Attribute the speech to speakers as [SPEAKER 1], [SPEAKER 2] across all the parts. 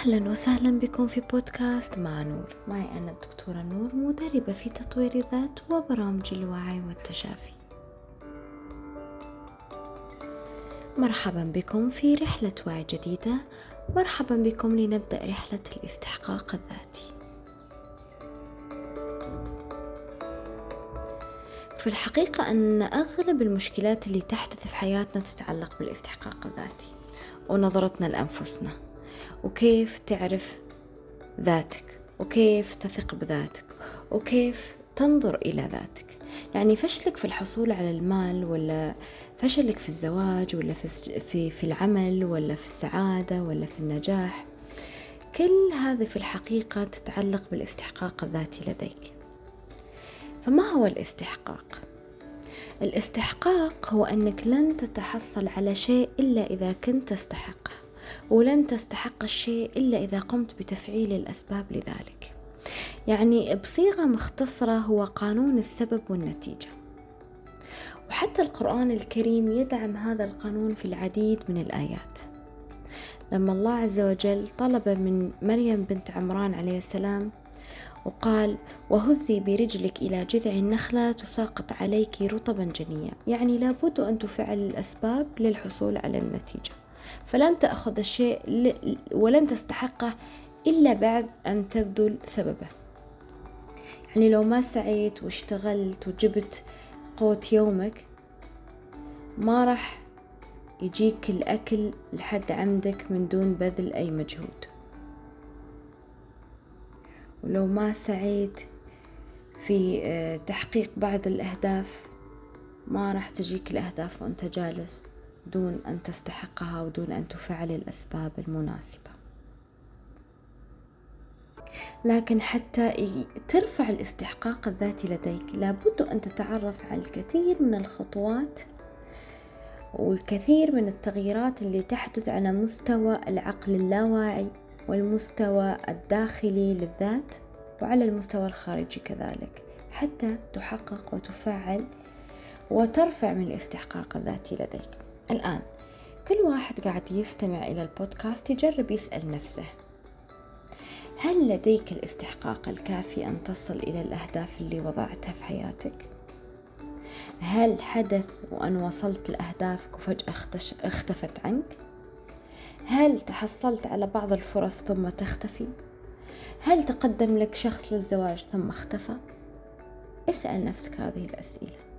[SPEAKER 1] أهلا وسهلا بكم في بودكاست مع نور. معي أنا الدكتورة نور مدربة في تطوير الذات وبرامج الوعي والتشافي. مرحبا بكم في رحلة وعي جديدة. مرحبا بكم لنبدأ رحلة الاستحقاق الذاتي. في الحقيقة أن أغلب المشكلات اللي تحدث في حياتنا تتعلق بالاستحقاق الذاتي ونظرتنا لأنفسنا. وكيف تعرف ذاتك؟ وكيف تثق بذاتك؟ وكيف تنظر إلى ذاتك؟ يعني فشلك في الحصول على المال ولا فشلك في الزواج ولا في, في, في العمل ولا في السعادة ولا في النجاح؟ كل هذه في الحقيقة تتعلق بالاستحقاق الذاتي لديك. فما هو الاستحقاق؟ الاستحقاق هو أنك لن تتحصل على شيء إلا إذا كنت تستحقه. ولن تستحق الشيء إلا إذا قمت بتفعيل الأسباب لذلك. يعني بصيغة مختصرة هو قانون السبب والنتيجة. وحتى القرآن الكريم يدعم هذا القانون في العديد من الآيات. لما الله عز وجل طلب من مريم بنت عمران عليه السلام وقال وهزي برجلك إلى جذع النخلة تساقط عليك رطبا جنيا يعني لابد أن تفعل الأسباب للحصول على النتيجة. فلن تأخذ الشيء ولن تستحقه إلا بعد أن تبذل سببه. يعني لو ما سعيت واشتغلت وجبت قوت يومك ما راح يجيك الأكل لحد عندك من دون بذل أي مجهود. ولو ما سعيت في آه، تحقيق بعض الأهداف ما راح تجيك الأهداف وأنت جالس. دون أن تستحقها ودون أن تفعل الأسباب المناسبة. لكن حتى ترفع الاستحقاق الذاتي لديك لابد أن تتعرف على الكثير من الخطوات والكثير من التغييرات اللي تحدث على مستوى العقل اللاواعي والمستوى الداخلي للذات وعلى المستوى الخارجي كذلك حتى تحقق وتفعل وترفع من الاستحقاق الذاتي لديك. الآن كل واحد قاعد يستمع إلى البودكاست يجرب يسأل نفسه هل لديك الاستحقاق الكافي أن تصل إلى الأهداف اللي وضعتها في حياتك؟ هل حدث وأن وصلت لأهدافك وفجأة اختفت عنك؟ هل تحصلت على بعض الفرص ثم تختفي؟ هل تقدم لك شخص للزواج ثم اختفى؟ اسأل نفسك هذه الأسئلة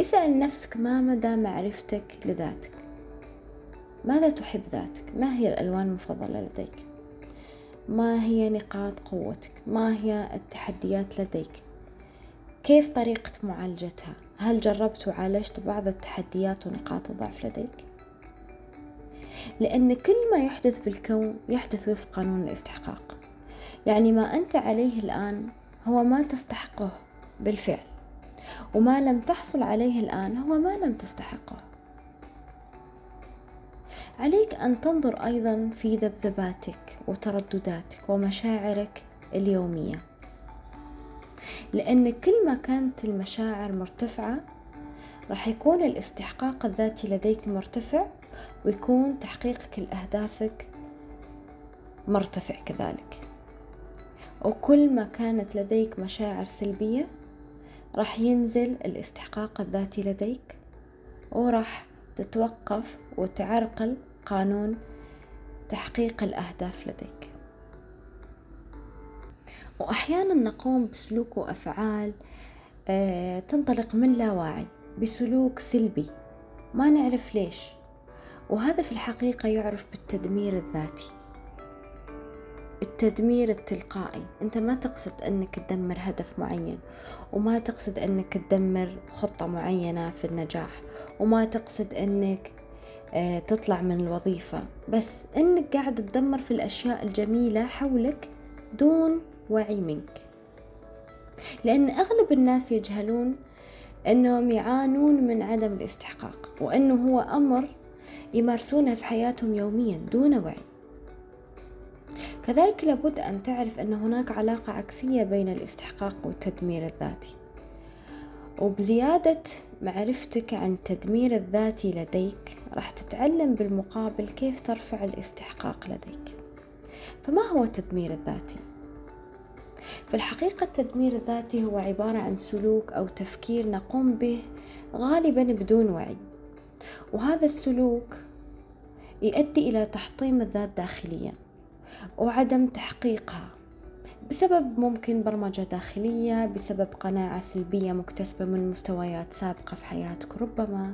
[SPEAKER 1] اسأل نفسك ما مدى معرفتك لذاتك؟ ماذا تحب ذاتك؟ ما هي الألوان المفضلة لديك؟ ما هي نقاط قوتك؟ ما هي التحديات لديك؟ كيف طريقة معالجتها؟ هل جربت وعالجت بعض التحديات ونقاط الضعف لديك؟ لأن كل ما يحدث بالكون يحدث وفق قانون الاستحقاق. يعني ما أنت عليه الآن هو ما تستحقه بالفعل. وما لم تحصل عليه الآن هو ما لم تستحقه. عليك أن تنظر أيضا في ذبذباتك وتردداتك ومشاعرك اليومية. لأن كل ما كانت المشاعر مرتفعة راح يكون الاستحقاق الذاتي لديك مرتفع ويكون تحقيقك لأهدافك مرتفع كذلك. وكل ما كانت لديك مشاعر سلبية راح ينزل الاستحقاق الذاتي لديك وراح تتوقف وتعرقل قانون تحقيق الأهداف لديك. وأحيانا نقوم بسلوك وأفعال آه، تنطلق من لا وعي بسلوك سلبي ما نعرف ليش. وهذا في الحقيقة يعرف بالتدمير الذاتي. التدمير التلقائي. أنت ما تقصد أنك تدمر هدف معين وما تقصد أنك تدمر خطة معينة في النجاح وما تقصد أنك آه، تطلع من الوظيفة. بس أنك قاعد تدمر في الأشياء الجميلة حولك دون وعي منك. لأن أغلب الناس يجهلون أنهم يعانون من عدم الاستحقاق وأنه هو أمر يمارسونه في حياتهم يوميا دون وعي. كذلك لابد أن تعرف أن هناك علاقة عكسية بين الاستحقاق والتدمير الذاتي. وبزيادة معرفتك عن التدمير الذاتي لديك راح تتعلم بالمقابل كيف ترفع الاستحقاق لديك. فما هو التدمير الذاتي؟ في الحقيقة التدمير الذاتي هو عبارة عن سلوك أو تفكير نقوم به غالبا بدون وعي. وهذا السلوك يؤدي إلى تحطيم الذات داخليا. وعدم تحقيقها بسبب ممكن برمجة داخلية بسبب قناعة سلبية مكتسبة من مستويات سابقة في حياتك. ربما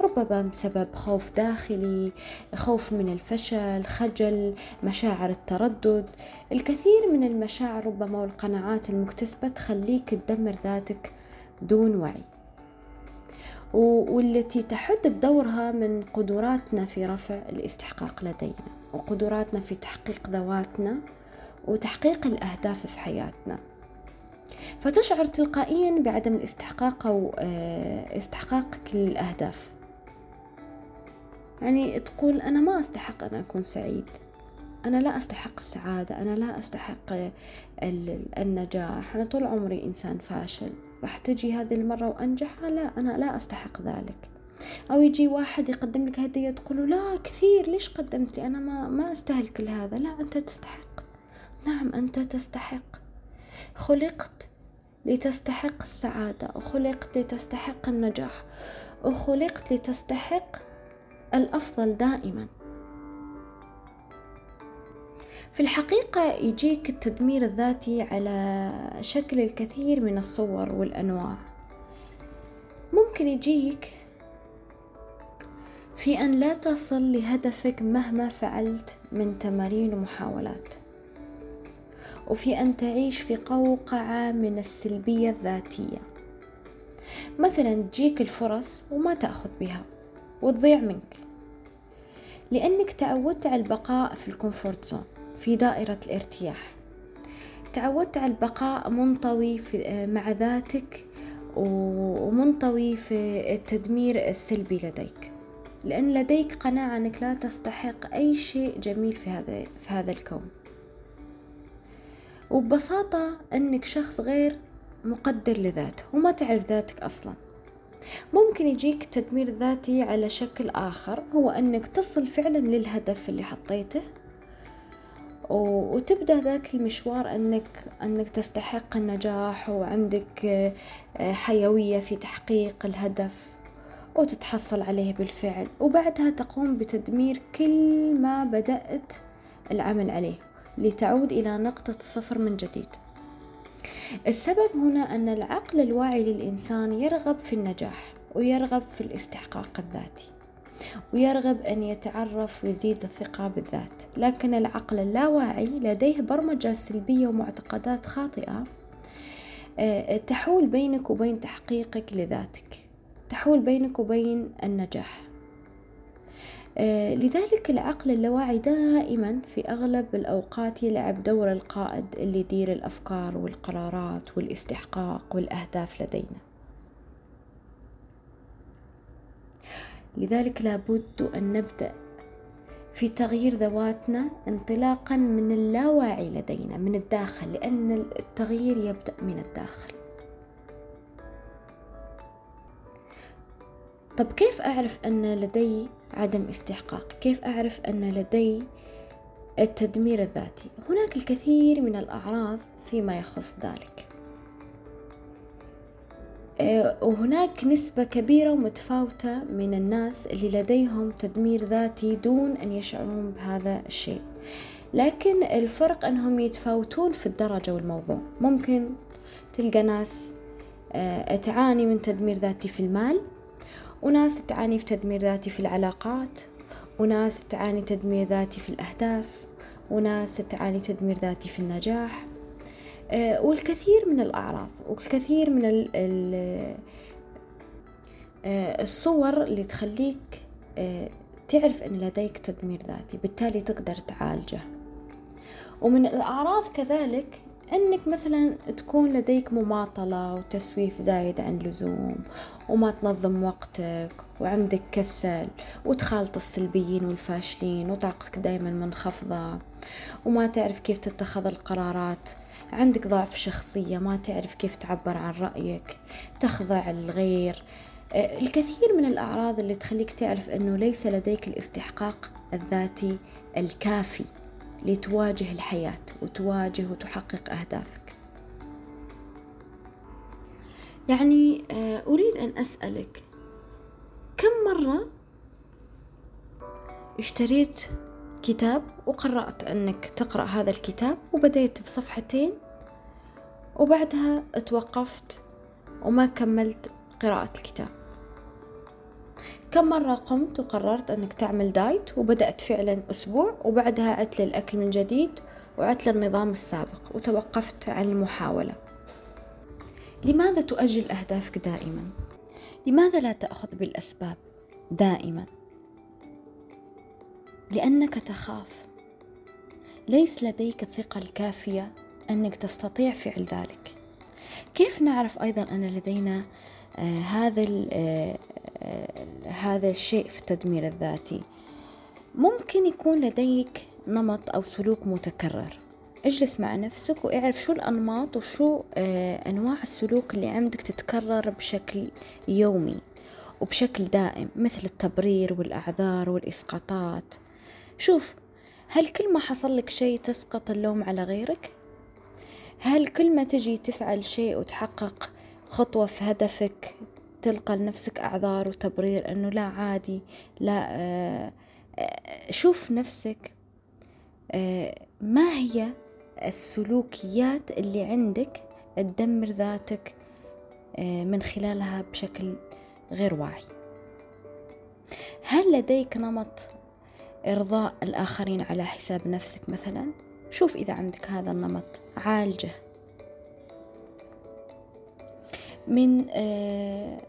[SPEAKER 1] ربما بسبب خوف داخلي خوف من الفشل خجل مشاعر التردد. الكثير من المشاعر ربما والقناعات المكتسبة تخليك تدمر ذاتك دون وعي. والتي تحد بدورها من قدراتنا في رفع الاستحقاق لدينا. وقدراتنا في تحقيق ذواتنا وتحقيق الأهداف في حياتنا. فتشعر تلقائيا بعدم الاستحقاق أو آه، استحقاقك للأهداف. يعني تقول أنا ما أستحق أن أكون سعيد. أنا لا أستحق السعادة. أنا لا أستحق النجاح. أنا طول عمري إنسان فاشل. راح تجي هذه المرة وأنجح؟ لا أنا لا أستحق ذلك. أو يجي واحد يقدم لك هدية تقول لا كثير ليش قدمت لي أنا ما ما أستاهل كل هذا لا أنت تستحق. نعم أنت تستحق. خلقت لتستحق السعادة وخلقت لتستحق النجاح وخلقت لتستحق الأفضل دائما. في الحقيقة يجيك التدمير الذاتي على شكل الكثير من الصور والأنواع. ممكن يجيك في أن لا تصل لهدفك مهما فعلت من تمارين ومحاولات. وفي أن تعيش في قوقعة من السلبية الذاتية. مثلا تجيك الفرص وما تأخذ بها وتضيع منك. لأنك تعودت على البقاء في ال comfort zone في دائرة الارتياح. تعودت على البقاء منطوي في مع ذاتك ومنطوي في التدمير السلبي لديك. لأن لديك قناعة أنك لا تستحق أي شيء جميل في هذا في هذا الكون. وببساطة أنك شخص غير مقدر لذاته وما تعرف ذاتك أصلا. ممكن يجيك تدمير ذاتي على شكل آخر هو أنك تصل فعلا للهدف اللي حطيته وتبدأ ذاك المشوار أنك أنك تستحق النجاح وعندك آه، حيوية في تحقيق الهدف. وتتحصل عليه بالفعل. وبعدها تقوم بتدمير كل ما بدأت العمل عليه لتعود إلى نقطة الصفر من جديد. السبب هنا أن العقل الواعي للإنسان يرغب في النجاح ويرغب في الاستحقاق الذاتي ويرغب أن يتعرف ويزيد الثقة بالذات. لكن العقل اللاواعي لديه برمجة سلبية ومعتقدات خاطئة آه، تحول بينك وبين تحقيقك لذاتك. تحول بينك وبين النجاح. آه، لذلك العقل اللاواعي دائما في أغلب الأوقات يلعب دور القائد اللي يدير الأفكار والقرارات والاستحقاق والأهداف لدينا. لذلك لابد أن نبدأ في تغيير ذواتنا انطلاقا من اللاواعي لدينا من الداخل لأن التغيير يبدأ من الداخل. طب كيف أعرف أن لدي عدم استحقاق؟ كيف أعرف أن لدي التدمير الذاتي؟ هناك الكثير من الأعراض فيما يخص ذلك. آه، وهناك نسبة كبيرة ومتفاوتة من الناس اللي لديهم تدمير ذاتي دون أن يشعرون بهذا الشيء. لكن الفرق أنهم يتفاوتون في الدرجة والموضوع. ممكن تلقى ناس آه، تعاني من تدمير ذاتي في المال وناس تعاني في تدمير ذاتي في العلاقات وناس تعاني تدمير ذاتي في الأهداف وناس تعاني تدمير ذاتي في النجاح. آه، والكثير من الأعراض والكثير من آه، الصور اللي تخليك آه، تعرف أن لديك تدمير ذاتي بالتالي تقدر تعالجه. ومن الأعراض كذلك أنك مثلا تكون لديك مماطلة وتسويف زايد عن اللزوم وما تنظم وقتك وعندك كسل وتخالط السلبيين والفاشلين وطاقتك دايما منخفضة وما تعرف كيف تتخذ القرارات. عندك ضعف شخصية ما تعرف كيف تعبر عن رأيك تخضع الغير آه، الكثير من الأعراض اللي تخليك تعرف أنه ليس لديك الاستحقاق الذاتي الكافي. لتواجه الحياة وتواجه وتحقق أهدافك. يعني آه، أريد أن أسألك كم مرة اشتريت كتاب وقررت أنك تقرأ هذا الكتاب وبديت بصفحتين وبعدها توقفت وما كملت قراءة الكتاب؟ كم مرة قمت وقررت أنك تعمل دايت وبدأت فعلا أسبوع وبعدها عدت للأكل من جديد وعدت للنظام السابق وتوقفت عن المحاولة لماذا تؤجل أهدافك دائما؟ لماذا لا تأخذ بالأسباب دائما؟ لأنك تخاف ليس لديك الثقة الكافية أنك تستطيع فعل ذلك كيف نعرف أيضا أن لدينا آه هذا آه هذا الشيء في التدمير الذاتي. ممكن يكون لديك نمط أو سلوك متكرر. اجلس مع نفسك واعرف شو الأنماط وشو آه أنواع السلوك اللي عندك تتكرر بشكل يومي وبشكل دائم مثل التبرير والأعذار والإسقاطات. شوف هل كل ما حصل لك شيء تسقط اللوم على غيرك؟ هل كل ما تجي تفعل شيء وتحقق خطوة في هدفك تلقى لنفسك أعذار وتبرير أنه لا عادي لا آه شوف نفسك آه ما هي السلوكيات اللي عندك تدمر ذاتك آه، من خلالها بشكل غير واعي. هل لديك نمط إرضاء الآخرين على حساب نفسك مثلا؟ شوف إذا عندك هذا النمط عالجه. من آه،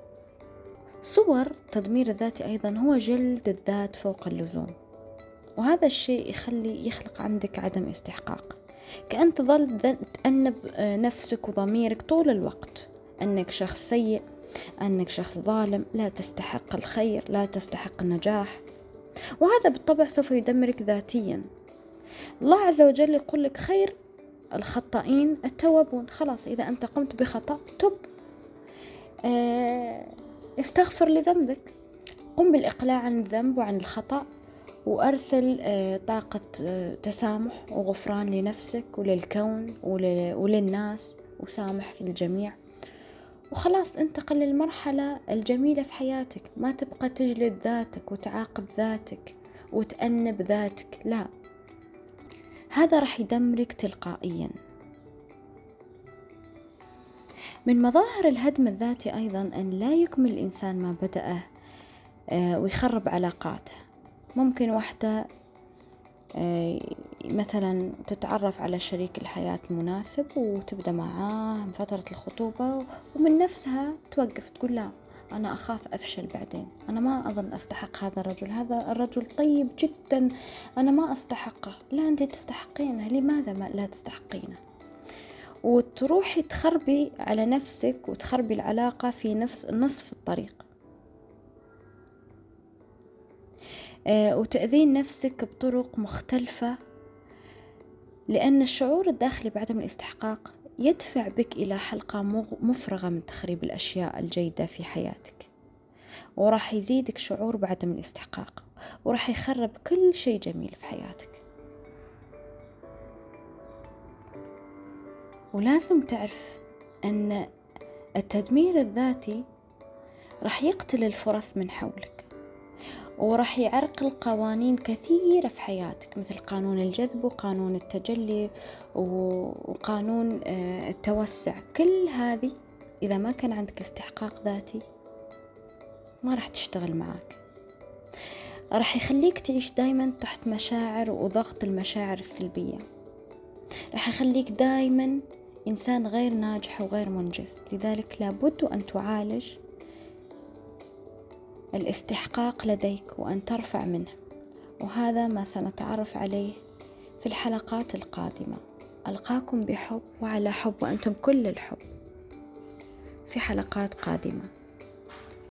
[SPEAKER 1] صور تدمير الذاتي أيضا هو جلد الذات فوق اللزوم وهذا الشيء يخلي يخلق عندك عدم استحقاق. كأن تظل تأنب آه، نفسك وضميرك طول الوقت. أنك شخص سيء أنك شخص ظالم لا تستحق الخير لا تستحق النجاح. وهذا بالطبع سوف يدمرك ذاتيا. الله عز وجل يقول لك خير الخطائين التوابون. خلاص إذا أنت قمت بخطأ تب. آه، استغفر لذنبك. قم بالإقلاع عن الذنب وعن الخطأ وأرسل آه، طاقة آه، تسامح وغفران لنفسك وللكون وللناس وسامح الجميع. وخلاص انتقل للمرحلة الجميلة في حياتك. ما تبقى تجلد ذاتك وتعاقب ذاتك وتأنب ذاتك لا. هذا راح يدمرك تلقائيا. من مظاهر الهدم الذاتي أيضا أن لا يكمل الإنسان ما بدأه آه، ويخرب علاقاته. ممكن واحدة آه، مثلا تتعرف على شريك الحياة المناسب وتبدأ معاه فترة الخطوبة ومن نفسها توقف تقول لا أنا أخاف أفشل بعدين. أنا ما أظن أستحق هذا الرجل. هذا الرجل طيب جدا. أنا ما أستحقه. لا أنت تستحقينه. لماذا ما لا تستحقينه؟ وتروحي تخربي على نفسك وتخربي العلاقة في نفس نصف الطريق. آه، وتأذين نفسك بطرق مختلفة لأن الشعور الداخلي بعدم الاستحقاق يدفع بك إلى حلقة مفرغة من تخريب الأشياء الجيدة في حياتك. وراح يزيدك شعور بعدم الاستحقاق وراح يخرب كل شيء جميل في حياتك. ولازم تعرف أن التدمير الذاتي راح يقتل الفرص من حولك وراح يعرقل قوانين كثيرة في حياتك مثل قانون الجذب وقانون التجلي وقانون آه، التوسع. كل هذه إذا ما كان عندك استحقاق ذاتي ما راح تشتغل معاك. راح يخليك تعيش دايما تحت مشاعر وضغط المشاعر السلبية. راح يخليك دايما إنسان غير ناجح وغير منجز. لذلك لابد أن تعالج الاستحقاق لديك وأن ترفع منه. وهذا ما سنتعرف عليه في الحلقات القادمة. ألقاكم بحب وعلى حب وأنتم كل الحب. في حلقات قادمة.